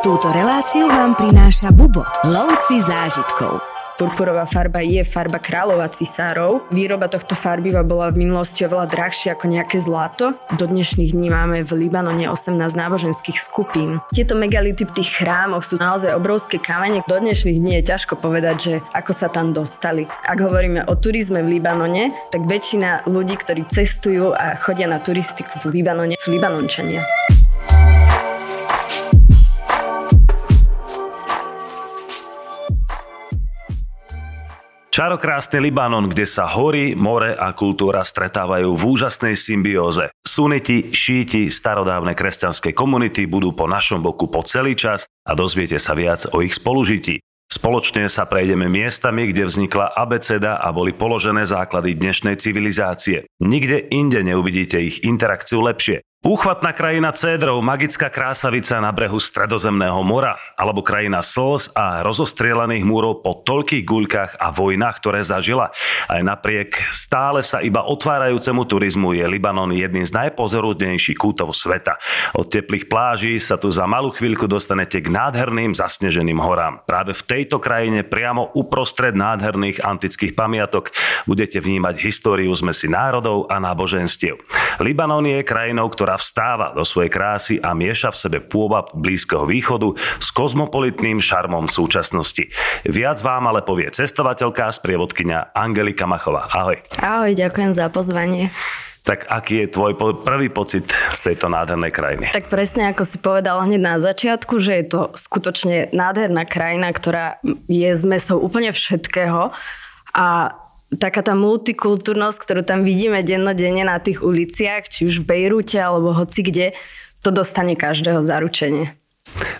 Túto reláciu vám prináša Bubo, lovci zážitkov. Purpurová farba je farba kráľov a cisárov. Výroba tohto farbiva bola v minulosti oveľa drahšia ako nejaké zlato. Do dnešných dní máme v Libanone 18 náboženských skupín. Tieto megality v tých chrámoch sú naozaj obrovské kamene. Do dnešných dní je ťažko povedať, že ako sa tam dostali. Ak hovoríme o turizme v Libanone, tak väčšina ľudí, ktorí cestujú a chodia na turistiku v Libanone, sú Libanončania. Čarokrásny Libanon, kde sa hory, more a kultúra stretávajú v úžasnej symbióze. Suniti, šíti, starodávne kresťanské komunity budú po našom boku po celý čas a dozviete sa viac o ich spolužití. Spoločne sa prejdeme miestami, kde vznikla abeceda a boli položené základy dnešnej civilizácie. Nikde inde neuvidíte ich interakciu lepšie. Úchvatná krajina cédrov, magická krásavica na brehu Stredozemného mora, alebo krajina slz a rozostrielaných múrov po toľkých guľkách a vojnách, ktoré zažila. Aj napriek stále sa iba otvárajúcemu turizmu je Libanon jedným z najpozorudnejších kútov sveta. Od teplých pláží sa tu za malú chvíľku dostanete k nádherným zasneženým horám. Práve v tejto krajine, priamo uprostred nádherných antických pamiatok, budete vnímať históriu zmesi národov a náboženstiev. Libanon je krajinou, ktorá ktorá vstáva do svojej krásy a mieša v sebe pôvab Blízkeho východu s kozmopolitným šarmom súčasnosti. Viac vám ale povie cestovateľka, sprievodkynia Angelika Machová. Ahoj. Ahoj, ďakujem za pozvanie. Tak aký je tvoj prvý pocit z tejto nádhernej krajiny? Tak presne ako si povedal hneď na začiatku, že je to skutočne nádherná krajina, ktorá je zmesou úplne všetkého a taká tá multikultúrnosť, ktorú tam vidíme dennodenne na tých uliciach, či už v Bejrúte alebo hoci kde, to dostane každého zaručenie.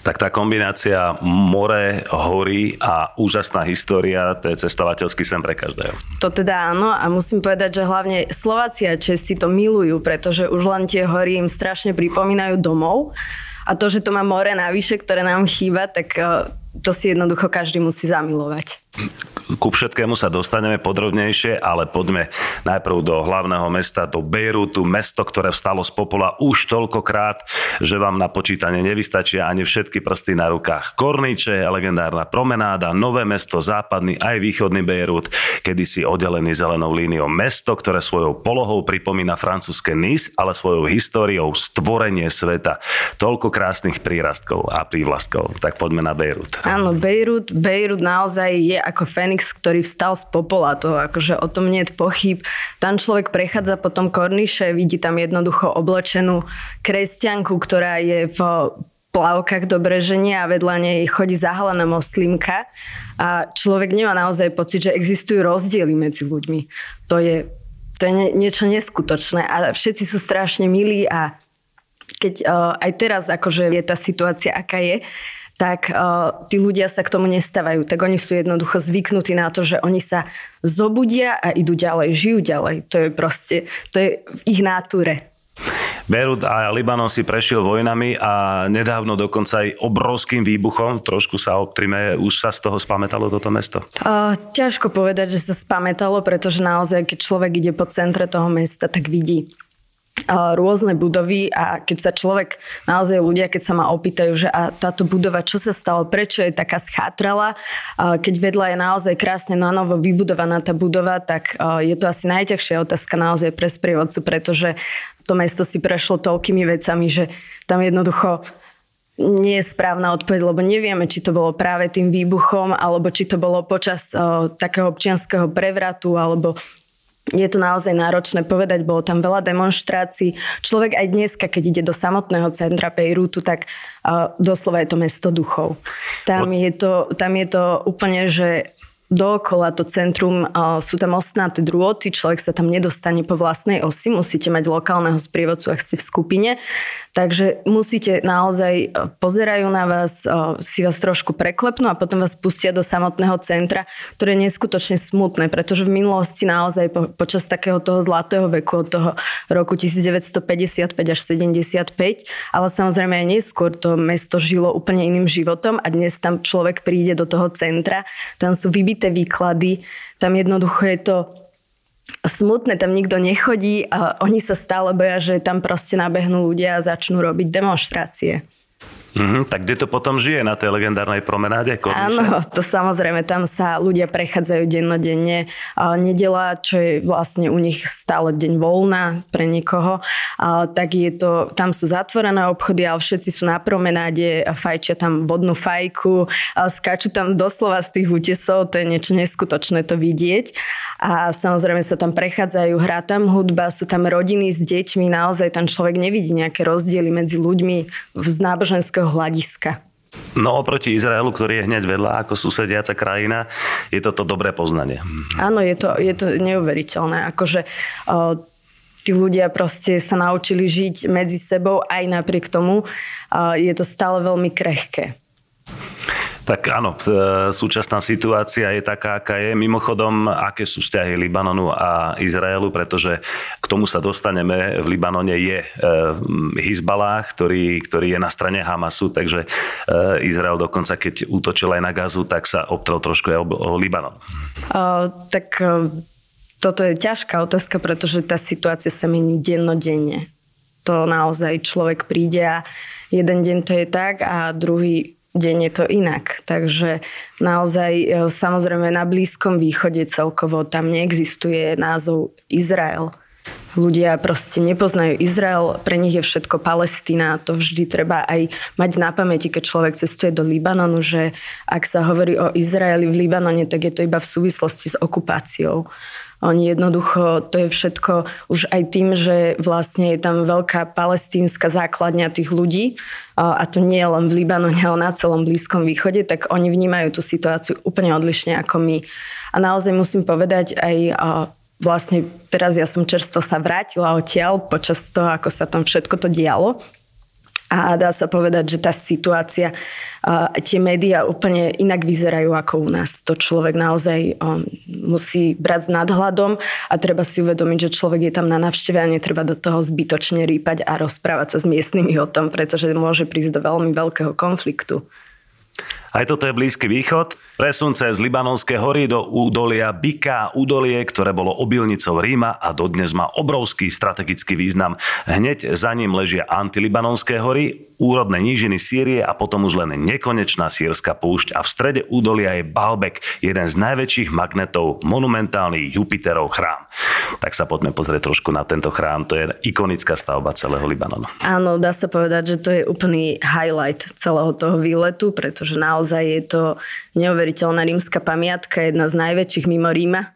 Tak tá kombinácia more, hory a úžasná história, to je cestovateľský sem pre každého. To teda áno a musím povedať, že hlavne Slováci a Česi to milujú, pretože už len tie hory im strašne pripomínajú domov a to, že to má more navyše, ktoré nám chýba, tak eh, to si jednoducho každý musí zamilovať. Ku všetkému sa dostaneme podrobnejšie, ale poďme najprv do hlavného mesta, do Bejrutu, mesto, ktoré vstalo z popola už toľkokrát, že vám na počítanie nevystačia ani všetky prsty na rukách. Korniče, legendárna promenáda, nové mesto, západný aj východný Bejrut, kedysi oddelený zelenou líniou. Mesto, ktoré svojou polohou pripomína francúzske Nice, ale svojou históriou stvorenie sveta. Toľko krásnych prírastkov a prívlastkov. Tak poďme na Bejrut. Áno, Bejrut, Bejrut naozaj je ako Fénix, ktorý vstal z popola. To akože o tom nie je pochyb. Tam človek prechádza po tom korniše, vidí tam jednoducho oblečenú kresťanku, ktorá je v plavkách do breženia a vedľa nej chodí zahalená moslimka a človek nemá naozaj pocit, že existujú rozdiely medzi ľuďmi. To je, to je niečo neskutočné a všetci sú strašne milí a keď uh, aj teraz akože je tá situácia, aká je, tak uh, tí ľudia sa k tomu nestávajú. Tak oni sú jednoducho zvyknutí na to, že oni sa zobudia a idú ďalej, žijú ďalej. To je proste, to je v ich náture. Beirut a Libanon si prešiel vojnami a nedávno dokonca aj obrovským výbuchom. Trošku sa optrime, už sa z toho spametalo toto mesto? Uh, ťažko povedať, že sa spametalo, pretože naozaj, keď človek ide po centre toho mesta, tak vidí rôzne budovy a keď sa človek, naozaj ľudia, keď sa ma opýtajú, že a táto budova, čo sa stalo, prečo je taká schátrala, keď vedľa je naozaj krásne na novo vybudovaná tá budova, tak je to asi najťažšia otázka naozaj pre sprievodcu, pretože to mesto si prešlo toľkými vecami, že tam jednoducho nie je správna odpoveď, lebo nevieme, či to bolo práve tým výbuchom, alebo či to bolo počas uh, takého občianského prevratu, alebo je to naozaj náročné povedať, bolo tam veľa demonstrácií. Človek aj dneska, keď ide do samotného centra Bejrútu, tak uh, doslova je to mesto duchov. Tam je to, tam je to úplne, že dookola to centrum sú tam ostnaté drôty, človek sa tam nedostane po vlastnej osi, musíte mať lokálneho sprievodcu, ak ste v skupine. Takže musíte naozaj, e, pozerajú na vás, e, si vás trošku preklepnú a potom vás pustia do samotného centra, ktoré je neskutočne smutné, pretože v minulosti naozaj po, počas takého toho zlatého veku od toho roku 1955 až 75, ale samozrejme aj neskôr to mesto žilo úplne iným životom a dnes tam človek príde do toho centra, tam sú vybité výklady, tam jednoducho je to smutné, tam nikto nechodí a oni sa stále boja, že tam proste nabehnú ľudia a začnú robiť demonstrácie. Mm-hmm, tak kde to potom žije? Na tej legendárnej promenáde? Áno, to samozrejme, tam sa ľudia prechádzajú dennodenne. Nedela, čo je vlastne u nich stále deň voľná pre niekoho, tak je to, tam sú zatvorené obchody, ale všetci sú na promenáde, fajčia tam vodnú fajku, skáču tam doslova z tých útesov, to je niečo neskutočné to vidieť. A samozrejme sa tam prechádzajú, hrá tam hudba, sú tam rodiny s deťmi, naozaj tam človek nevidí nejaké rozdiely medzi ľuďmi z náboženského politického hľadiska. No oproti Izraelu, ktorý je hneď vedľa ako susediaca krajina, je toto dobré poznanie. Áno, je to, je to neuveriteľné. Akože uh, tí ľudia proste sa naučili žiť medzi sebou aj napriek tomu. Uh, je to stále veľmi krehké. Tak áno, e, súčasná situácia je taká, aká je. Mimochodom, aké sú vzťahy Libanonu a Izraelu, pretože k tomu sa dostaneme. V Libanone je e, Hizbalah, ktorý, ktorý je na strane Hamasu, takže e, Izrael dokonca, keď útočil aj na Gazu, tak sa obtrel trošku aj o, Libanon. Uh, tak toto je ťažká otázka, pretože tá situácia sa mení dennodenne. To naozaj človek príde a jeden deň to je tak a druhý deň je to inak. Takže naozaj e, samozrejme na Blízkom východe celkovo tam neexistuje názov Izrael. Ľudia proste nepoznajú Izrael, pre nich je všetko Palestína. To vždy treba aj mať na pamäti, keď človek cestuje do Libanonu, že ak sa hovorí o Izraeli v Libanone, tak je to iba v súvislosti s okupáciou. Oni jednoducho, to je všetko už aj tým, že vlastne je tam veľká palestínska základňa tých ľudí a to nie len v Libanone, ale na celom Blízkom východe, tak oni vnímajú tú situáciu úplne odlišne ako my. A naozaj musím povedať aj vlastne teraz ja som čerstvo sa vrátila odtiaľ počas toho, ako sa tam všetko to dialo. A dá sa povedať, že tá situácia, tie médiá úplne inak vyzerajú ako u nás. To človek naozaj musí brať s nadhľadom a treba si uvedomiť, že človek je tam na navšteve a netreba do toho zbytočne rýpať a rozprávať sa s miestnymi o tom, pretože môže prísť do veľmi veľkého konfliktu. Aj toto je Blízky východ. Presun cez Libanonské hory do údolia Bika, údolie, ktoré bolo obilnicou Ríma a dodnes má obrovský strategický význam. Hneď za ním ležia antilibanonské hory, úrodné nížiny Sýrie a potom už len nekonečná sírska púšť a v strede údolia je Baalbek, jeden z najväčších magnetov, monumentálny Jupiterov chrám. Tak sa poďme pozrieť trošku na tento chrám. To je ikonická stavba celého Libanonu. Áno, dá sa povedať, že to je úplný highlight celého toho výletu, pretože naozaj naozaj je to neuveriteľná rímska pamiatka, jedna z najväčších mimo Ríma.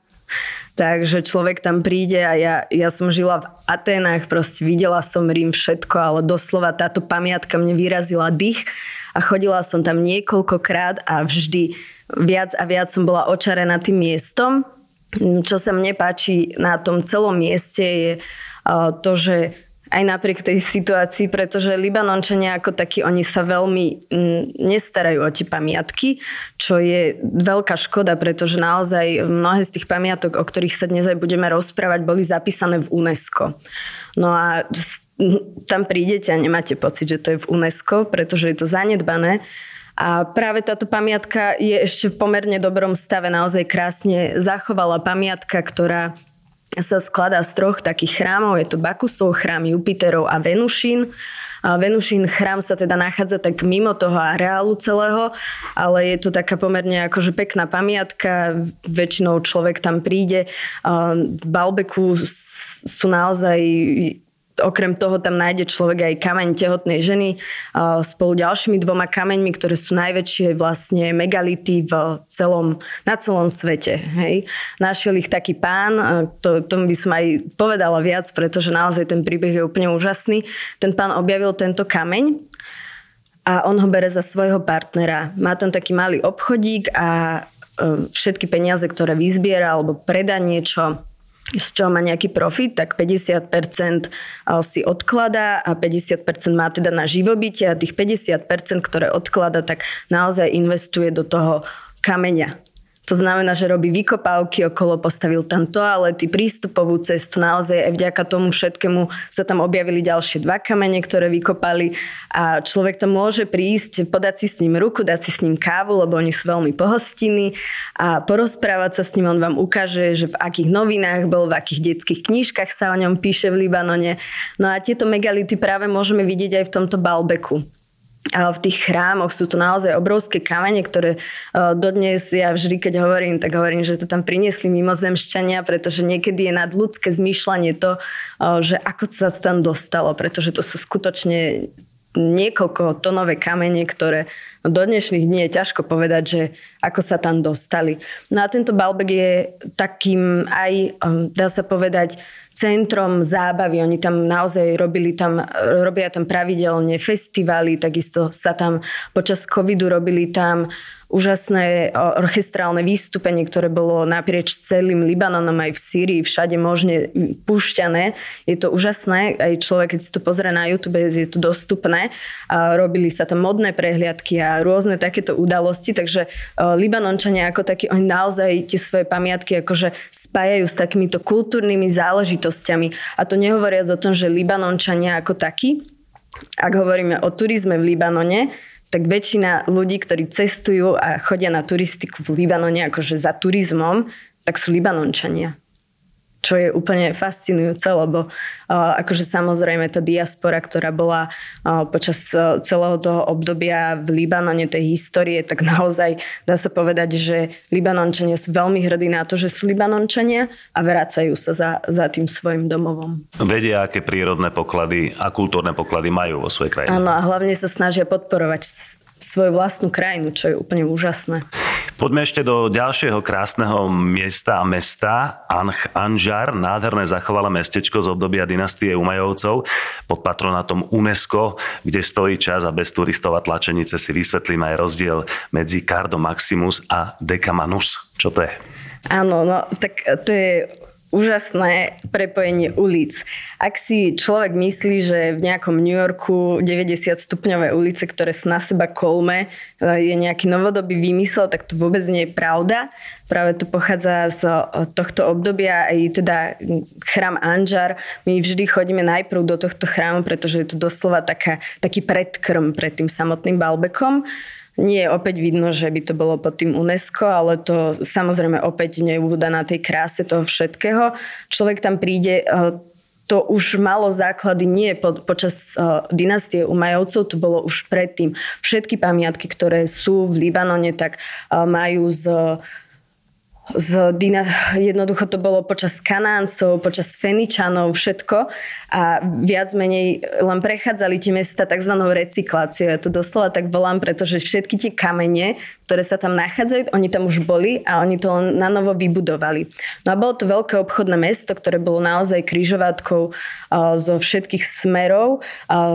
Takže človek tam príde a ja, ja som žila v Aténach, proste videla som Rím všetko, ale doslova táto pamiatka mne vyrazila dých a chodila som tam niekoľkokrát a vždy viac a viac som bola očarená tým miestom. Čo sa mne páči na tom celom mieste je to, že aj napriek tej situácii, pretože Libanončania ako takí, oni sa veľmi mm, nestarajú o tie pamiatky, čo je veľká škoda, pretože naozaj mnohé z tých pamiatok, o ktorých sa dnes aj budeme rozprávať, boli zapísané v UNESCO. No a tam prídete a nemáte pocit, že to je v UNESCO, pretože je to zanedbané. A práve táto pamiatka je ešte v pomerne dobrom stave, naozaj krásne zachovala pamiatka, ktorá sa skladá z troch takých chrámov. Je to Bakusov chrám, Jupiterov a Venušín. Venušín chrám sa teda nachádza tak mimo toho areálu celého, ale je to taká pomerne akože pekná pamiatka. Väčšinou človek tam príde. V Balbeku sú naozaj Okrem toho tam nájde človek aj kameň tehotnej ženy spolu ďalšími dvoma kameňmi, ktoré sú najväčšie vlastne megality v celom, na celom svete. Hej. Našiel ich taký pán, to, tomu by som aj povedala viac, pretože naozaj ten príbeh je úplne úžasný. Ten pán objavil tento kameň a on ho bere za svojho partnera. Má tam taký malý obchodík a e, všetky peniaze, ktoré vyzbiera alebo predá niečo, z čoho má nejaký profit, tak 50% si odkladá a 50% má teda na živobytie a tých 50%, ktoré odklada, tak naozaj investuje do toho kameňa to znamená, že robí vykopávky okolo, postavil tam toalety, prístupovú cestu, naozaj aj vďaka tomu všetkému sa tam objavili ďalšie dva kamene, ktoré vykopali a človek tam môže prísť, podať si s ním ruku, dať si s ním kávu, lebo oni sú veľmi pohostinní a porozprávať sa s ním, on vám ukáže, že v akých novinách bol, v akých detských knížkach sa o ňom píše v Libanone. No a tieto megality práve môžeme vidieť aj v tomto Balbeku. V tých chrámoch sú to naozaj obrovské kamene, ktoré dodnes ja vždy, keď hovorím, tak hovorím, že to tam priniesli mimozemšťania, pretože niekedy je nadľudské zmýšľanie to, že ako sa to tam dostalo, pretože to sú skutočne niekoľko tonové kamene, ktoré do dnešných dní je ťažko povedať, že ako sa tam dostali. No a tento Balbek je takým aj, um, dá sa povedať, centrom zábavy. Oni tam naozaj robili tam, robia tam pravidelne festivaly, takisto sa tam počas covidu robili tam úžasné orchestrálne výstupenie, ktoré bolo naprieč celým Libanonom aj v Sýrii, všade možne púšťané. Je to úžasné, aj človek, keď si to pozrie na YouTube, je to dostupné. A robili sa tam modné prehliadky a rôzne takéto udalosti, takže Libanončania ako takí, oni naozaj tie svoje pamiatky akože spájajú s takýmito kultúrnymi záležitosťami. A to nehovoriac o tom, že Libanončania ako takí, ak hovoríme o turizme v Libanone, tak väčšina ľudí, ktorí cestujú a chodia na turistiku v Libanone akože za turizmom, tak sú Libanončania čo je úplne fascinujúce, lebo uh, akože samozrejme tá diaspora, ktorá bola uh, počas uh, celého toho obdobia v Libanone, tej histórie, tak naozaj dá sa povedať, že Libanončania sú veľmi hrdí na to, že sú Libanončania a vracajú sa za, za tým svojim domovom. Vedia, aké prírodné poklady a kultúrne poklady majú vo svojej krajine. Áno, a hlavne sa snažia podporovať svoju vlastnú krajinu, čo je úplne úžasné. Poďme ešte do ďalšieho krásneho miesta a mesta. Anch Anžar, nádherné zachovalé mestečko z obdobia dynastie Umajovcov pod patronátom UNESCO, kde stojí čas a bez turistov a tlačenice si vysvetlím aj rozdiel medzi Cardo Maximus a Decamanus. Čo to je? Áno, no tak to je úžasné prepojenie ulic. Ak si človek myslí, že v nejakom New Yorku 90 stupňové ulice, ktoré sú na seba kolme, je nejaký novodobý výmysel, tak to vôbec nie je pravda. Práve to pochádza z tohto obdobia aj teda chrám Anžar. My vždy chodíme najprv do tohto chrámu, pretože je to doslova taká, taký predkrm pred tým samotným Balbekom. Nie je opäť vidno, že by to bolo pod tým UNESCO, ale to samozrejme opäť nebúda na tej kráse toho všetkého. Človek tam príde, eh, to už malo základy nie po, počas uh, dynastie Umajovcov, to bolo už predtým. Všetky pamiatky, ktoré sú v Libanone, tak uh, majú z z Dina, jednoducho to bolo počas Kanáncov, počas Feničanov, všetko a viac menej len prechádzali tie mesta tzv. recykláciou. Ja to doslova tak volám, pretože všetky tie kamene, ktoré sa tam nachádzajú, oni tam už boli a oni to len na novo vybudovali. No a bolo to veľké obchodné mesto, ktoré bolo naozaj križovatkou zo všetkých smerov.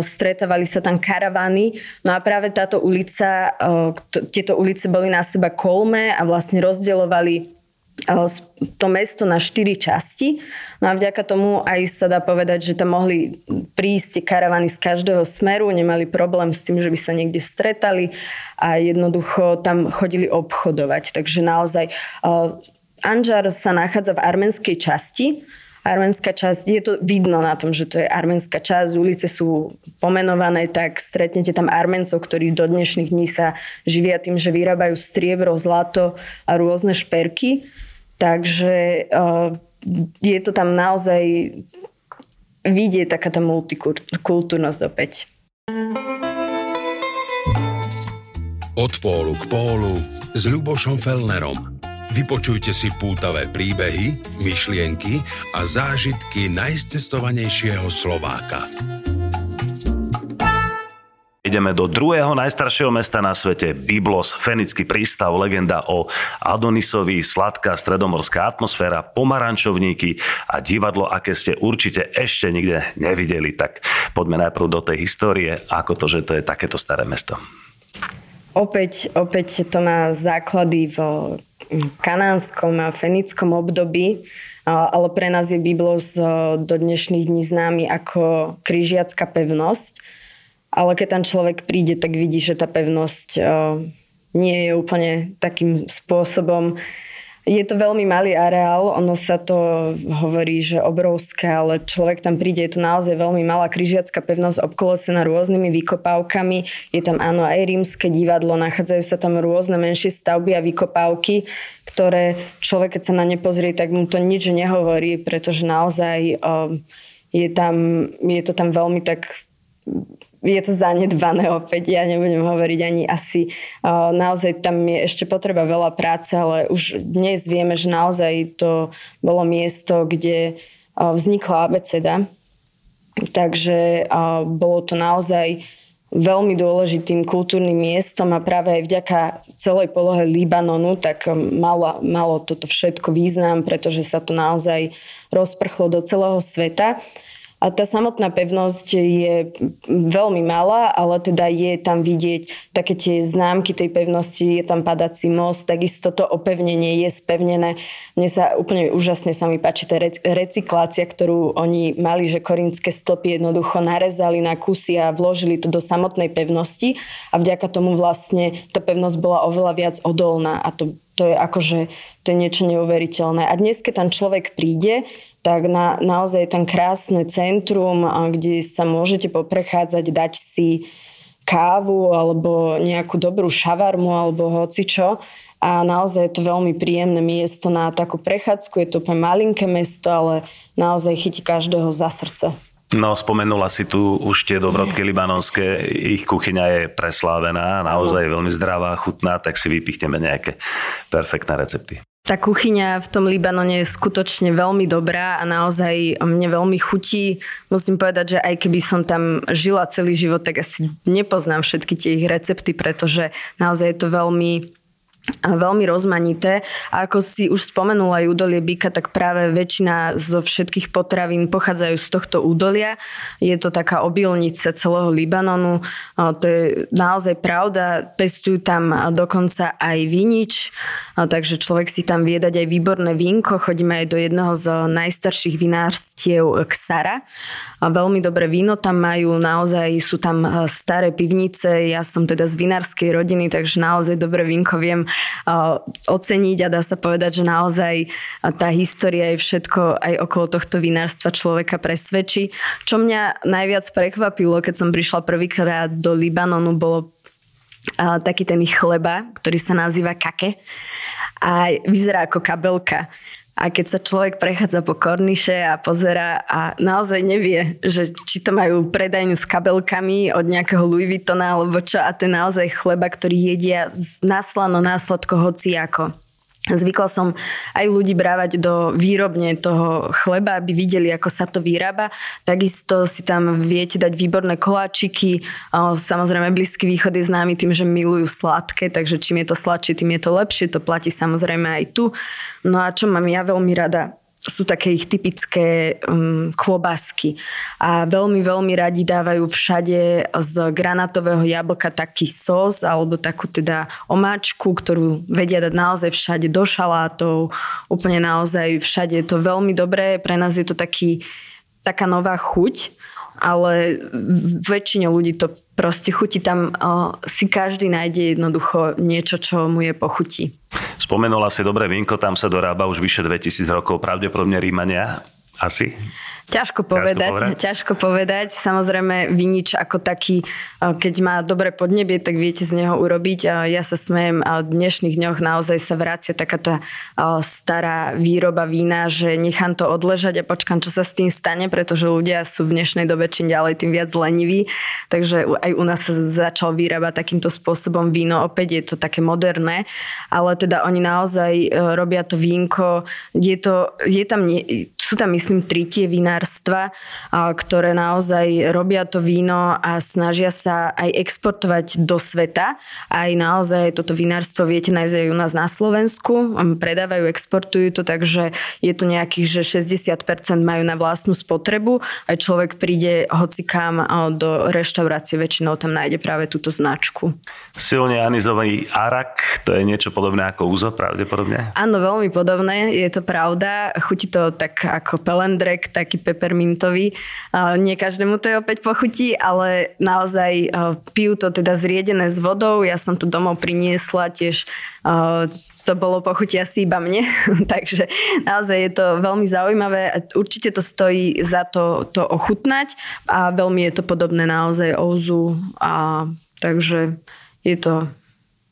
Stretávali sa tam karavany. No a práve táto ulica, tieto ulice boli na seba kolme a vlastne rozdielovali to mesto na štyri časti. No a vďaka tomu aj sa dá povedať, že tam mohli prísť karavany z každého smeru, nemali problém s tým, že by sa niekde stretali a jednoducho tam chodili obchodovať. Takže naozaj Anžar sa nachádza v arménskej časti, arménska časť, je to vidno na tom, že to je arménska časť, ulice sú pomenované, tak stretnete tam arméncov, ktorí do dnešných dní sa živia tým, že vyrábajú striebro, zlato a rôzne šperky. Takže je to tam naozaj vidieť taká tá multikultúrnosť opäť. Od pólu k pólu s Ľubošom Felnerom. Vypočujte si pútavé príbehy, myšlienky a zážitky najcestovanejšieho Slováka. Ideme do druhého najstaršieho mesta na svete, Byblos, Fenický prístav, legenda o Adonisovi, sladká stredomorská atmosféra, pomarančovníky a divadlo, aké ste určite ešte nikde nevideli. Tak poďme najprv do tej histórie, ako to, že to je takéto staré mesto. Opäť, opäť to má základy v kanánskom a fenickom období, ale pre nás je Byblos do dnešných dní známy ako križiacká pevnosť ale keď tam človek príde, tak vidí, že tá pevnosť eh, nie je úplne takým spôsobom. Je to veľmi malý areál, ono sa to hovorí, že obrovské, ale človek tam príde, je to naozaj veľmi malá križiacká pevnosť, obkolosená rôznymi vykopávkami. Je tam áno aj rímske divadlo, nachádzajú sa tam rôzne menšie stavby a vykopávky, ktoré človek, keď sa na ne pozrie, tak mu to nič nehovorí, pretože naozaj um, je, tam, je to tam veľmi tak je to zanedbané opäť, ja nebudem hovoriť ani asi. Naozaj tam je ešte potreba veľa práce, ale už dnes vieme, že naozaj to bolo miesto, kde vznikla abeceda. Takže bolo to naozaj veľmi dôležitým kultúrnym miestom a práve aj vďaka celej polohe Libanonu, tak malo, malo toto všetko význam, pretože sa to naozaj rozprchlo do celého sveta. A tá samotná pevnosť je veľmi malá, ale teda je tam vidieť také tie známky tej pevnosti, je tam padací most, takisto to opevnenie je spevnené. Mne sa úplne úžasne sa mi páči tá recyklácia, ktorú oni mali, že korínske stopy jednoducho narezali na kusy a vložili to do samotnej pevnosti a vďaka tomu vlastne tá pevnosť bola oveľa viac odolná a to, to je akože to je niečo neuveriteľné. A dnes, keď tam človek príde, tak na, naozaj tam krásne centrum, kde sa môžete poprechádzať, dať si kávu alebo nejakú dobrú šavarmu alebo hocičo. A naozaj je to veľmi príjemné miesto na takú prechádzku. Je to úplne malinké mesto, ale naozaj chytí každého za srdce. No, spomenula si tu už tie dobrodky libanonské, ich kuchyňa je preslávená, naozaj je veľmi zdravá, chutná, tak si vypichneme nejaké perfektné recepty. Tá kuchyňa v tom Libanone je skutočne veľmi dobrá a naozaj mne veľmi chutí. Musím povedať, že aj keby som tam žila celý život, tak asi nepoznám všetky tie ich recepty, pretože naozaj je to veľmi veľmi rozmanité. A ako si už spomenula aj údolie Bika, tak práve väčšina zo všetkých potravín pochádzajú z tohto údolia. Je to taká obilnica celého Libanonu. To je naozaj pravda. Pestujú tam dokonca aj vinič, takže človek si tam vie dať aj výborné vínko. Chodíme aj do jedného z najstarších vinárstiev Ksara. Veľmi dobré víno tam majú, naozaj sú tam staré pivnice. Ja som teda z vinárskej rodiny, takže naozaj dobré vínko viem oceniť a dá sa povedať, že naozaj tá história je všetko aj okolo tohto vinárstva človeka presvedčí. Čo mňa najviac prekvapilo, keď som prišla prvýkrát do Libanonu, bolo taký ten chleba, ktorý sa nazýva kake a vyzerá ako kabelka. A keď sa človek prechádza po korniše a pozera a naozaj nevie, že či to majú predajňu s kabelkami od nejakého Louis Vuittona alebo čo a to je naozaj chleba, ktorý jedia naslano následko hociako. Zvykla som aj ľudí brávať do výrobne toho chleba, aby videli, ako sa to vyrába. Takisto si tam viete dať výborné koláčiky. Samozrejme, Blízky východ je známy tým, že milujú sladké, takže čím je to sladšie, tým je to lepšie. To platí samozrejme aj tu. No a čo mám ja veľmi rada? Sú také ich typické um, klobásky. A veľmi, veľmi radi dávajú všade z granatového jablka taký sos alebo takú teda omáčku, ktorú vedia dať naozaj všade do šalátov. Úplne naozaj všade je to veľmi dobré. Pre nás je to taký, taká nová chuť ale väčšine ľudí to proste chutí. Tam uh, si každý nájde jednoducho niečo, čo mu je pochutí. Spomenula si dobré vínko, tam sa dorába už vyše 2000 rokov, pravdepodobne Rímania asi? Ťažko povedať, ťažko povedať, ťažko povedať. Samozrejme, vinič ako taký, keď má dobré podnebie, tak viete z neho urobiť. Ja sa smejem, v dnešných dňoch naozaj sa vracia taká tá stará výroba vína, že nechám to odležať a počkám, čo sa s tým stane, pretože ľudia sú v dnešnej dobe čím ďalej tým viac leniví. Takže aj u nás sa začal vyrábať takýmto spôsobom víno. Opäť je to také moderné, ale teda oni naozaj e, robia to vínko. Je, to, je tam, sú tam myslím tri tie vína vinárstva, ktoré naozaj robia to víno a snažia sa aj exportovať do sveta. Aj naozaj toto vinárstvo viete nájsť aj u nás na Slovensku. Predávajú, exportujú to, takže je to nejakých, že 60% majú na vlastnú spotrebu. Aj človek príde hocikám do reštaurácie, väčšinou tam nájde práve túto značku. Silne anizový arak, to je niečo podobné ako úzo, pravdepodobne? Áno, veľmi podobné, je to pravda. Chutí to tak ako pelendrek, taký pepermintový. Nie každému to je opäť pochutí, ale naozaj pijú to teda zriedené s vodou. Ja som to domov priniesla tiež to bolo pochuti asi iba mne, takže naozaj je to veľmi zaujímavé a určite to stojí za to, to ochutnať a veľmi je to podobné naozaj ouzu a takže je to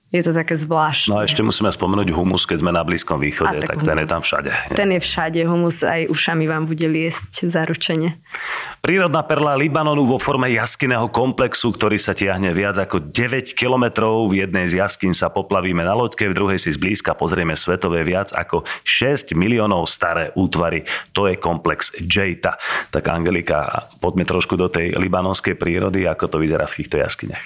je to také zvláštne. No a ešte musíme spomenúť humus, keď sme na Blízkom východe, a, tak, tak ten je tam všade. Ten je všade, humus aj ušami vám bude liesť zaručene. Prírodná perla Libanonu vo forme jaskyného komplexu, ktorý sa tiahne viac ako 9 kilometrov. V jednej z jaskyn sa poplavíme na loďke, v druhej si zblízka pozrieme svetové viac ako 6 miliónov staré útvary. To je komplex Jejta. Tak Angelika, poďme trošku do tej libanonskej prírody, ako to vyzerá v týchto jaskyniach.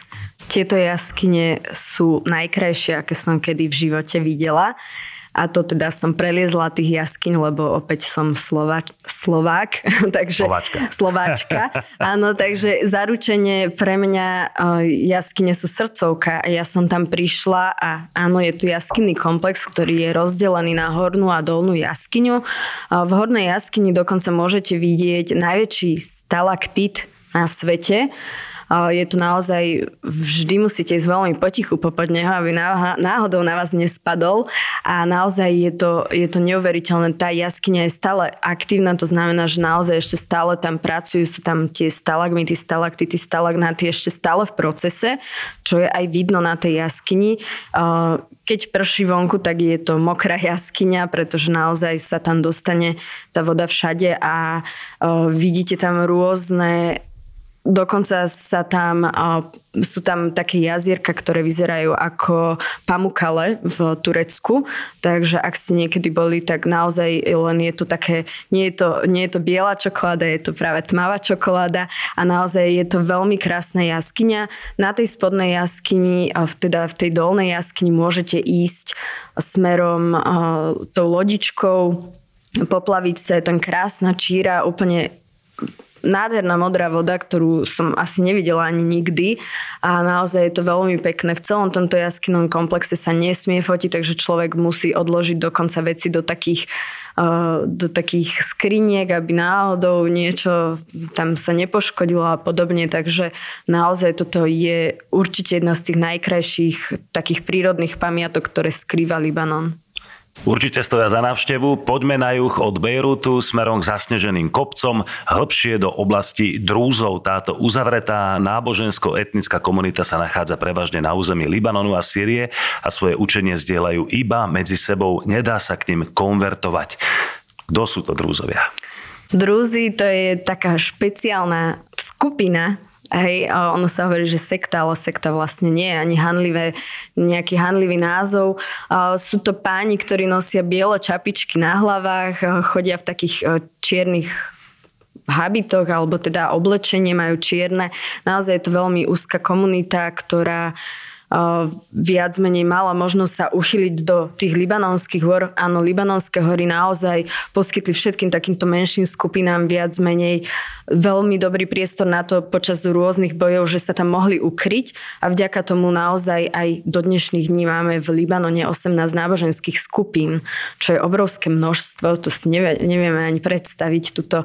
Tieto jaskyne sú najkrajšie, aké som kedy v živote videla. A to teda som preliezla tých jaskyň, lebo opäť som Slovač, Slovák. takže, Slováčka. Slováčka. Áno, takže zaručenie pre mňa jaskyne sú srdcovka. Ja som tam prišla a áno, je tu jaskinný komplex, ktorý je rozdelený na hornú a dolnú jaskyňu. V hornej jaskyni dokonca môžete vidieť najväčší stalaktit na svete je to naozaj, vždy musíte ísť veľmi potichu popod neho, aby náhodou na vás nespadol a naozaj je to, je to neuveriteľné. Tá jaskyňa je stále aktívna, to znamená, že naozaj ešte stále tam pracujú, sú tam tie stalagmity, stalaktity, stalagnaty ešte stále v procese, čo je aj vidno na tej jaskyni. Keď prší vonku, tak je to mokrá jaskyňa, pretože naozaj sa tam dostane tá voda všade a vidíte tam rôzne Dokonca sa tam, sú tam také jazierka, ktoré vyzerajú ako pamukale v Turecku, takže ak ste niekedy boli, tak naozaj len je to také, nie je to, nie je to biela čokoláda, je to práve tmavá čokoláda a naozaj je to veľmi krásna jaskyňa. Na tej spodnej jaskyni, teda v tej dolnej jaskyni môžete ísť smerom tou lodičkou, poplaviť sa, je tam krásna číra, úplne nádherná modrá voda, ktorú som asi nevidela ani nikdy a naozaj je to veľmi pekné. V celom tomto jaskynom komplexe sa nesmie fotiť, takže človek musí odložiť dokonca veci do takých uh, do takých skriniek, aby náhodou niečo tam sa nepoškodilo a podobne. Takže naozaj toto je určite jedna z tých najkrajších takých prírodných pamiatok, ktoré skrýva Libanon. Určite stoja za návštevu. Poďme na juh od Bejrutu smerom k zasneženým kopcom, hĺbšie do oblasti Drúzov. Táto uzavretá nábožensko-etnická komunita sa nachádza prevažne na území Libanonu a Sýrie a svoje učenie zdieľajú iba medzi sebou. Nedá sa k ním konvertovať. Kto sú to Drúzovia? Drúzy to je taká špeciálna skupina Hej, ono sa hovorí, že sekta, ale sekta vlastne nie je ani hanlivé, nejaký hanlivý názov. Sú to páni, ktorí nosia biele čapičky na hlavách, chodia v takých čiernych habitoch alebo teda oblečenie majú čierne. Naozaj je to veľmi úzka komunita, ktorá viac menej mala možnosť sa uchyliť do tých libanonských hor. Áno, libanonské hory naozaj poskytli všetkým takýmto menším skupinám viac menej veľmi dobrý priestor na to počas rôznych bojov, že sa tam mohli ukryť. A vďaka tomu naozaj aj do dnešných dní máme v Libanone 18 náboženských skupín, čo je obrovské množstvo, to si nevie, nevieme ani predstaviť, tuto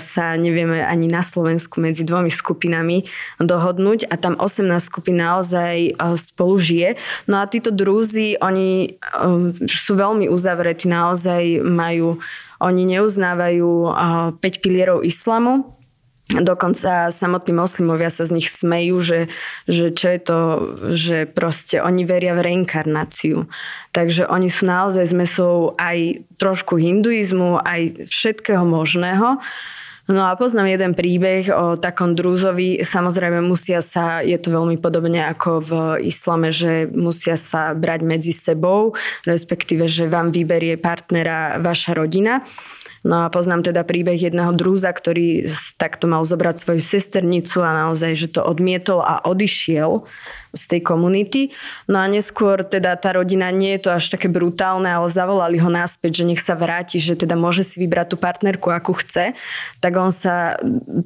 sa nevieme ani na Slovensku medzi dvomi skupinami dohodnúť. A tam 18 skupín naozaj spolu žije. No a títo drúzi, oni um, sú veľmi uzavretí, naozaj majú, oni neuznávajú 5 pilierov islamu, Dokonca samotní moslimovia sa z nich smejú, že, že čo je to, že proste oni veria v reinkarnáciu. Takže oni sú naozaj zmesou aj trošku hinduizmu, aj všetkého možného. No a poznám jeden príbeh o takom drúzovi. Samozrejme musia sa, je to veľmi podobne ako v islame, že musia sa brať medzi sebou, respektíve, že vám vyberie partnera vaša rodina. No a poznám teda príbeh jedného drúza, ktorý takto mal zobrať svoju sesternicu a naozaj, že to odmietol a odišiel z tej komunity. No a neskôr teda tá rodina nie je to až také brutálne, ale zavolali ho naspäť, že nech sa vráti, že teda môže si vybrať tú partnerku, akú chce. Tak on sa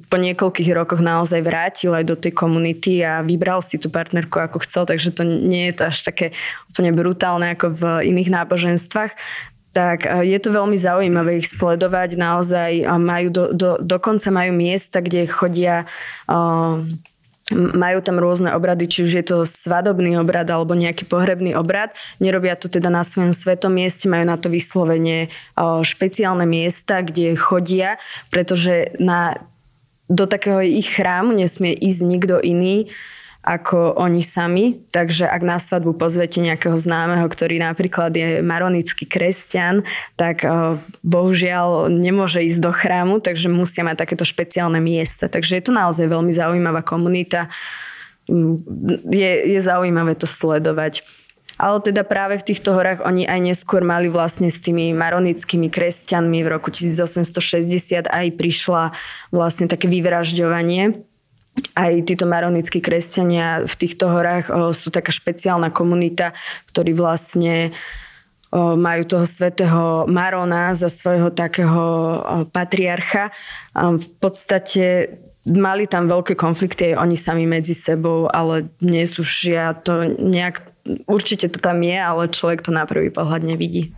po niekoľkých rokoch naozaj vrátil aj do tej komunity a vybral si tú partnerku, ako chcel, takže to nie je to až také úplne brutálne ako v iných náboženstvách tak je to veľmi zaujímavé ich sledovať. Naozaj majú do, do, dokonca majú miesta, kde chodia uh, majú tam rôzne obrady, či už je to svadobný obrad alebo nejaký pohrebný obrad. Nerobia to teda na svojom svetom mieste, majú na to vyslovene špeciálne miesta, kde chodia, pretože na, do takého ich chrámu nesmie ísť nikto iný ako oni sami. Takže ak na svadbu pozvete nejakého známeho, ktorý napríklad je maronický kresťan, tak uh, bohužiaľ nemôže ísť do chrámu, takže musia mať takéto špeciálne miesta. Takže je to naozaj veľmi zaujímavá komunita. Mm, je, je zaujímavé to sledovať. Ale teda práve v týchto horách oni aj neskôr mali vlastne s tými maronickými kresťanmi v roku 1860 aj prišla vlastne také vyvražďovanie aj títo maronickí kresťania v týchto horách o, sú taká špeciálna komunita, ktorí vlastne o, majú toho svetého Marona za svojho takého o, patriarcha. V podstate mali tam veľké konflikty aj oni sami medzi sebou, ale dnes už ja to nejak určite to tam je, ale človek to na prvý pohľad nevidí.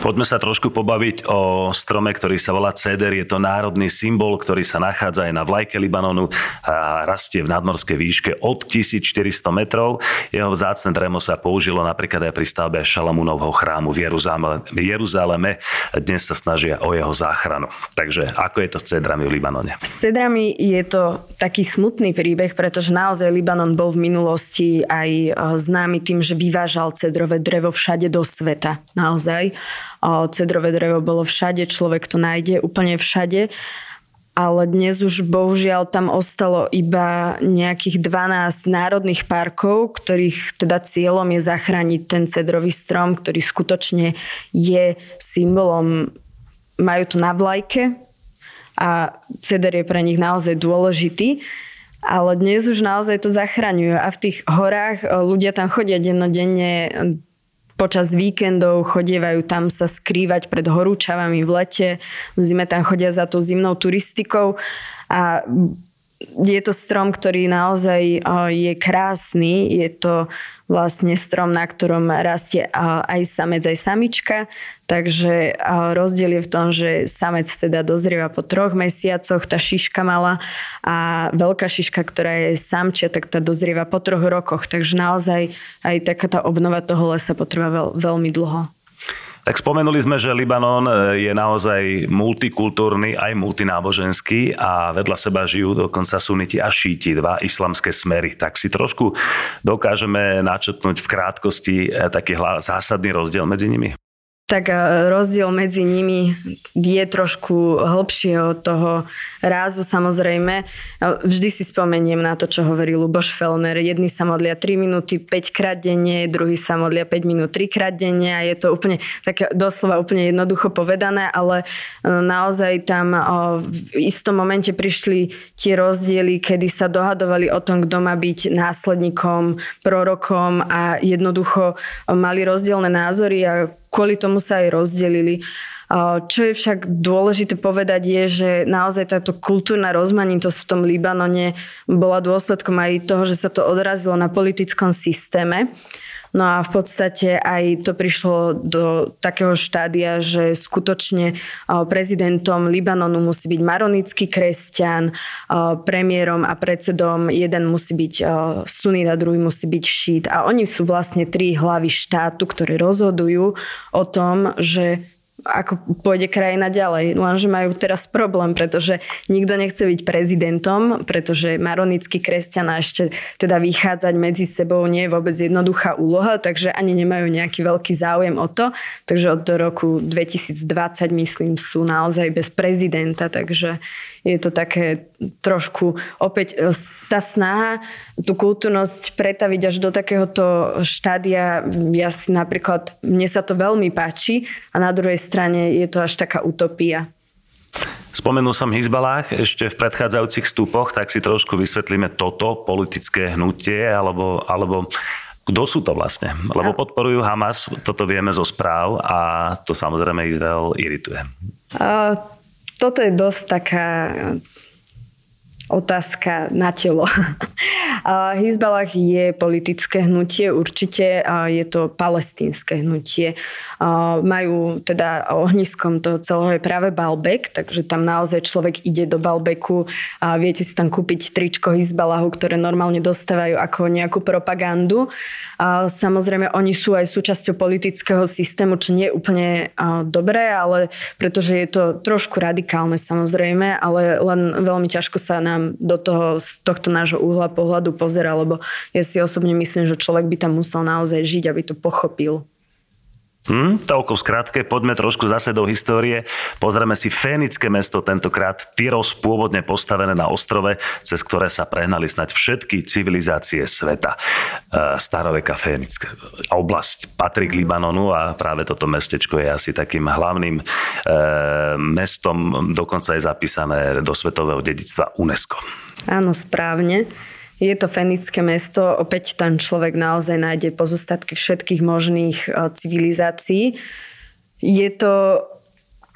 Poďme sa trošku pobaviť o strome, ktorý sa volá ceder. Je to národný symbol, ktorý sa nachádza aj na vlajke Libanonu a rastie v nadmorskej výške od 1400 metrov. Jeho vzácne drevo sa použilo napríklad aj pri stavbe Šalamúnovho chrámu v Jeruzaleme. Jeruzaleme. Dnes sa snažia o jeho záchranu. Takže ako je to s cedrami v Libanone? S cedrami je to taký smutný príbeh, pretože naozaj Libanon bol v minulosti aj e, známy tým, že vyvážal cedrové drevo všade do sveta. Naozaj. Cedrové drevo bolo všade, človek to nájde úplne všade. Ale dnes už bohužiaľ tam ostalo iba nejakých 12 národných parkov, ktorých teda cieľom je zachrániť ten cedrový strom, ktorý skutočne je symbolom, majú to na vlajke a ceder je pre nich naozaj dôležitý ale dnes už naozaj to zachraňujú a v tých horách e, ľudia tam chodia dennodenne e, počas víkendov chodievajú tam sa skrývať pred horúčavami v lete, v zime tam chodia za tou zimnou turistikou. A je to strom, ktorý naozaj e, je krásny, je to vlastne strom, na ktorom rastie aj samec, aj samička. Takže rozdiel je v tom, že samec teda dozrieva po troch mesiacoch, tá šiška mala a veľká šiška, ktorá je samčia, tak tá dozrieva po troch rokoch. Takže naozaj aj taká tá obnova toho lesa potrvá veľ, veľmi dlho. Tak spomenuli sme, že Libanon e, je naozaj multikultúrny, aj multináboženský a vedľa seba žijú dokonca suniti a šíti, dva islamské smery. Tak si trošku dokážeme načetnúť v krátkosti e, taký zásadný rozdiel medzi nimi tak e, rozdiel medzi nimi je trošku hlbšie od toho rázu samozrejme. Vždy si spomeniem na to, čo hovorí Luboš Felner. Jedni sa modlia 3 minúty 5 krát denne, druhý sa modlia 5 minút 3 krát denne a je to úplne také doslova úplne jednoducho povedané, ale e, naozaj tam v istom momente prišli tie rozdiely, kedy sa dohadovali o tom, kto má byť následníkom, prorokom a jednoducho mali rozdielne názory a kvôli tomu sa aj rozdelili. Čo je však dôležité povedať je, že naozaj táto kultúrna rozmanitosť v tom Libanone bola dôsledkom aj toho, že sa to odrazilo na politickom systéme. No a v podstate aj to prišlo do takého štádia, že skutočne prezidentom Libanonu musí byť maronický kresťan, premiérom a predsedom jeden musí byť sunit a druhý musí byť šít. A oni sú vlastne tri hlavy štátu, ktoré rozhodujú o tom, že ako pôjde krajina ďalej. Lenže majú teraz problém, pretože nikto nechce byť prezidentom, pretože maronický kresťan a ešte teda vychádzať medzi sebou nie je vôbec jednoduchá úloha, takže ani nemajú nejaký veľký záujem o to. Takže od roku 2020 myslím sú naozaj bez prezidenta, takže je to také trošku opäť e, tá snaha tú kultúrnosť pretaviť až do takéhoto štádia. Ja si napríklad, mne sa to veľmi páči a na druhej strane je to až taká utopia. Spomenul som Hizbalách ešte v predchádzajúcich stupoch, tak si trošku vysvetlíme toto politické hnutie, alebo, alebo kto sú to vlastne? Lebo podporujú Hamas, toto vieme zo správ a to samozrejme Izrael irituje. Uh, toto je dosť taká otázka na telo. Hizbalách je politické hnutie, určite je to palestínske hnutie. Majú teda ohniskom toho celého je práve Balbek, takže tam naozaj človek ide do Balbeku a viete si tam kúpiť tričko Hizbalahu, ktoré normálne dostávajú ako nejakú propagandu. Samozrejme, oni sú aj súčasťou politického systému, čo nie je úplne dobré, ale pretože je to trošku radikálne samozrejme, ale len veľmi ťažko sa na do toho, z tohto nášho uhla pohľadu pozera, lebo ja si osobne myslím, že človek by tam musel naozaj žiť, aby to pochopil. Hmm, toľko v skratke, poďme trošku zase do histórie. Pozrieme si Fénické mesto, tentokrát Tyros, pôvodne postavené na ostrove, cez ktoré sa prehnali snať všetky civilizácie sveta. E, staroveka Fénická oblasť patrí k Libanonu a práve toto mestečko je asi takým hlavným e, mestom, dokonca je zapísané do svetového dedictva UNESCO. Áno, správne. Je to fenické mesto, opäť tam človek naozaj nájde pozostatky všetkých možných e, civilizácií. Je to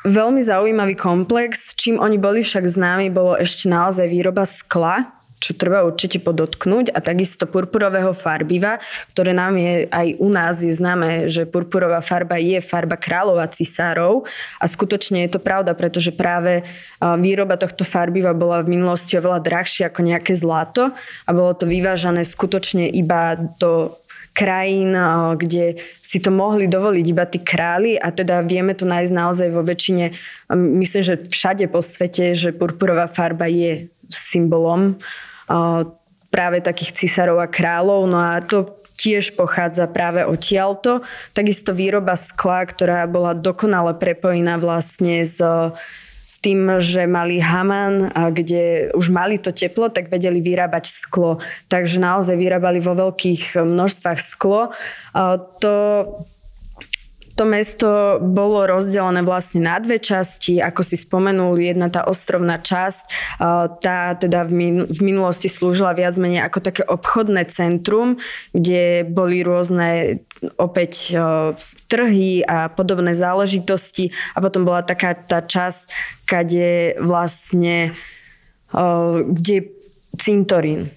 veľmi zaujímavý komplex. Čím oni boli však známi, bolo ešte naozaj výroba skla, čo treba určite podotknúť a takisto purpurového farbiva, ktoré nám je aj u nás je známe, že purpurová farba je farba kráľov a cisárov. A skutočne je to pravda, pretože práve výroba tohto farbiva bola v minulosti oveľa drahšia ako nejaké zlato a bolo to vyvážané skutočne iba do krajín, kde si to mohli dovoliť iba tí králi. A teda vieme to nájsť naozaj vo väčšine, myslím, že všade po svete, že purpurová farba je symbolom práve takých cisárov a kráľov. No a to tiež pochádza práve odtiaľto. Takisto výroba skla, ktorá bola dokonale prepojená vlastne s tým, že mali Haman, kde už mali to teplo, tak vedeli vyrábať sklo. Takže naozaj vyrábali vo veľkých množstvách sklo. To to mesto bolo rozdelené vlastne na dve časti, ako si spomenul, jedna tá ostrovná časť, tá teda v minulosti slúžila viac menej ako také obchodné centrum, kde boli rôzne opäť trhy a podobné záležitosti. A potom bola taká tá časť, kde vlastne kde cintorín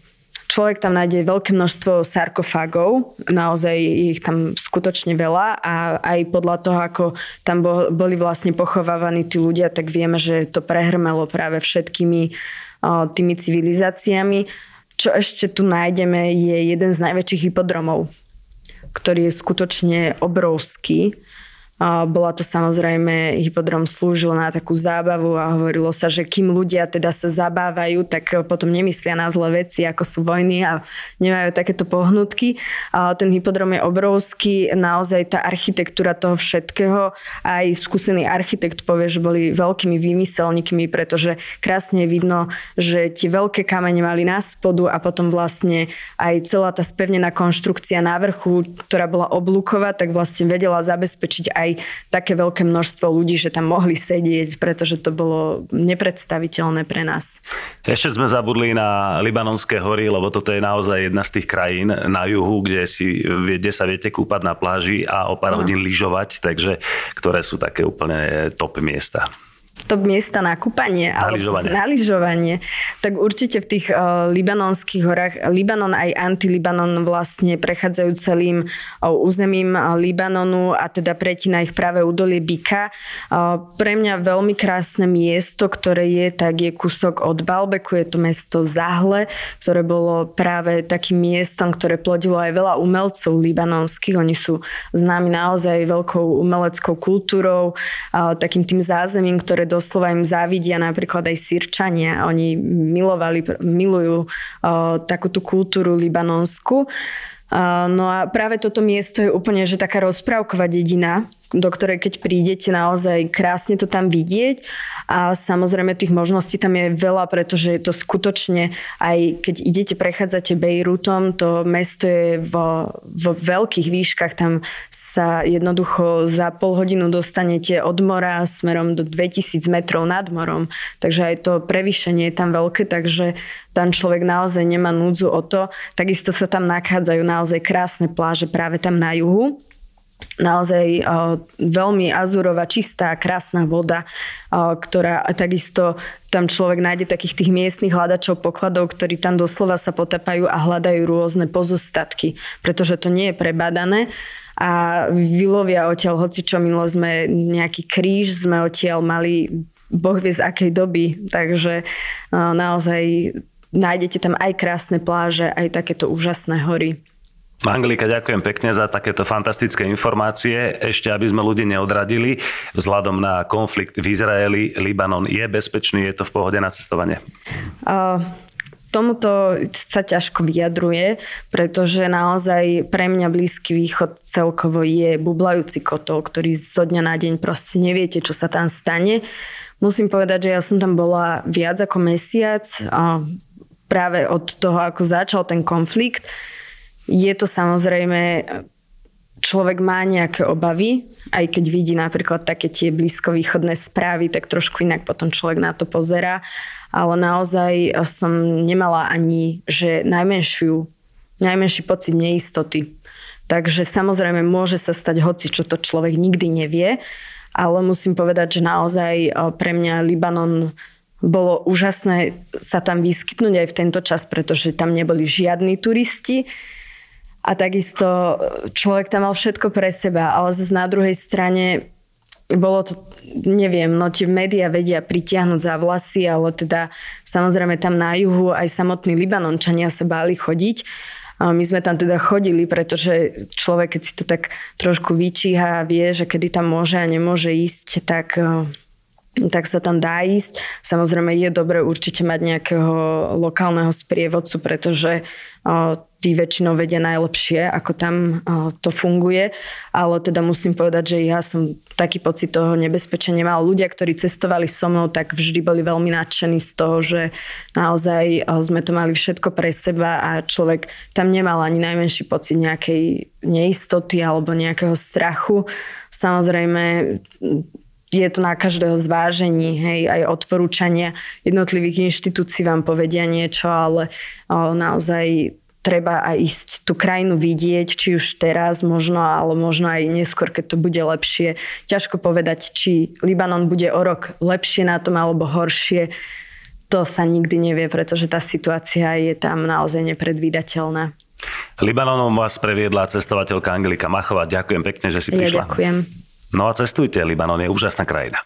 človek tam nájde veľké množstvo sarkofágov, naozaj ich tam skutočne veľa a aj podľa toho, ako tam boli vlastne pochovávaní tí ľudia, tak vieme, že to prehrmelo práve všetkými tými civilizáciami. Čo ešte tu nájdeme je jeden z najväčších hypodromov, ktorý je skutočne obrovský bola to samozrejme, hypodrom slúžil na takú zábavu a hovorilo sa, že kým ľudia teda sa zabávajú, tak potom nemyslia na zlé veci, ako sú vojny a nemajú takéto pohnutky. Ten hypodrom je obrovský, naozaj tá architektúra toho všetkého, aj skúsený architekt povie, že boli veľkými výmyselníkmi, pretože krásne vidno, že tie veľké kamene mali na spodu a potom vlastne aj celá tá spevnená konštrukcia na vrchu, ktorá bola oblúková, tak vlastne vedela zabezpečiť aj také veľké množstvo ľudí, že tam mohli sedieť, pretože to bolo nepredstaviteľné pre nás. Ešte sme zabudli na Libanonské hory, lebo toto je naozaj jedna z tých krajín na juhu, kde, si, kde sa viete kúpať na pláži a o pár hodín lyžovať, takže ktoré sú také úplne top miesta top miesta na kúpanie na lyžovanie. na lyžovanie, tak určite v tých uh, libanonských horách, Libanon aj anti-Libanon vlastne prechádzajú celým uh, územím uh, Libanonu a teda pretina ich práve údolie Bika. Uh, pre mňa veľmi krásne miesto, ktoré je, tak je kúsok od Balbeku, je to mesto Zahle, ktoré bolo práve takým miestom, ktoré plodilo aj veľa umelcov libanonských. Oni sú známi naozaj veľkou umeleckou kultúrou, uh, takým tým zázemím, ktoré doslova im závidia napríklad aj Sýrčania. Oni milovali, milujú uh, takú tú kultúru libanonsku. Uh, no a práve toto miesto je úplne že taká rozprávková dedina, do ktorej keď prídete naozaj krásne to tam vidieť. A samozrejme tých možností tam je veľa, pretože je to skutočne aj keď idete, prechádzate Bejrutom, to mesto je vo, vo veľkých výškach, tam sa jednoducho za pol hodinu dostanete od mora smerom do 2000 metrov nad morom, takže aj to prevýšenie je tam veľké, takže tam človek naozaj nemá núdzu o to. Takisto sa tam nachádzajú naozaj krásne pláže práve tam na juhu naozaj veľmi azurová, čistá, krásna voda, ktorá takisto tam človek nájde takých tých miestnych hľadačov pokladov, ktorí tam doslova sa potapajú a hľadajú rôzne pozostatky, pretože to nie je prebadané a vylovia odtiaľ, hoci čo milo sme nejaký kríž, sme odtiaľ mali boh vie z akej doby, takže naozaj nájdete tam aj krásne pláže, aj takéto úžasné hory. Anglika, ďakujem pekne za takéto fantastické informácie. Ešte, aby sme ľudí neodradili, vzhľadom na konflikt v Izraeli, Libanon je bezpečný, je to v pohode na cestovanie? Uh, tomuto sa ťažko vyjadruje, pretože naozaj pre mňa Blízky východ celkovo je bublajúci kotol, ktorý zo dňa na deň proste neviete, čo sa tam stane. Musím povedať, že ja som tam bola viac ako mesiac, práve od toho, ako začal ten konflikt je to samozrejme, človek má nejaké obavy, aj keď vidí napríklad také tie blízkovýchodné správy, tak trošku inak potom človek na to pozera. Ale naozaj som nemala ani, že najmenšiu, najmenší pocit neistoty. Takže samozrejme môže sa stať hoci, čo to človek nikdy nevie, ale musím povedať, že naozaj eh, pre mňa Libanon bolo úžasné sa tam vyskytnúť aj v tento čas, pretože tam neboli žiadni turisti a takisto človek tam mal všetko pre seba, ale zase na druhej strane bolo to, neviem, no tie médiá vedia pritiahnuť za vlasy, ale teda samozrejme tam na juhu aj samotní Libanončania sa báli chodiť. A my sme tam teda chodili, pretože človek, keď si to tak trošku vyčíha a vie, že kedy tam môže a nemôže ísť, tak tak sa tam dá ísť. Samozrejme je dobré určite mať nejakého lokálneho sprievodcu, pretože tí väčšinou vedia najlepšie, ako tam to funguje. Ale teda musím povedať, že ja som taký pocit toho nebezpečia nemal. Ľudia, ktorí cestovali so mnou, tak vždy boli veľmi nadšení z toho, že naozaj sme to mali všetko pre seba a človek tam nemal ani najmenší pocit nejakej neistoty alebo nejakého strachu. Samozrejme, je to na každého zvážení, hej, aj odporúčania jednotlivých inštitúcií vám povedia niečo, ale o, naozaj treba aj ísť tú krajinu vidieť, či už teraz možno, ale možno aj neskôr, keď to bude lepšie. Ťažko povedať, či Libanon bude o rok lepšie na tom alebo horšie. To sa nikdy nevie, pretože tá situácia je tam naozaj nepredvídateľná. Libanonom vás previedla cestovateľka Angelika Machová. Ďakujem pekne, že si prišla. Ja ďakujem. No a cestujte, Libanon je úžasná krajina.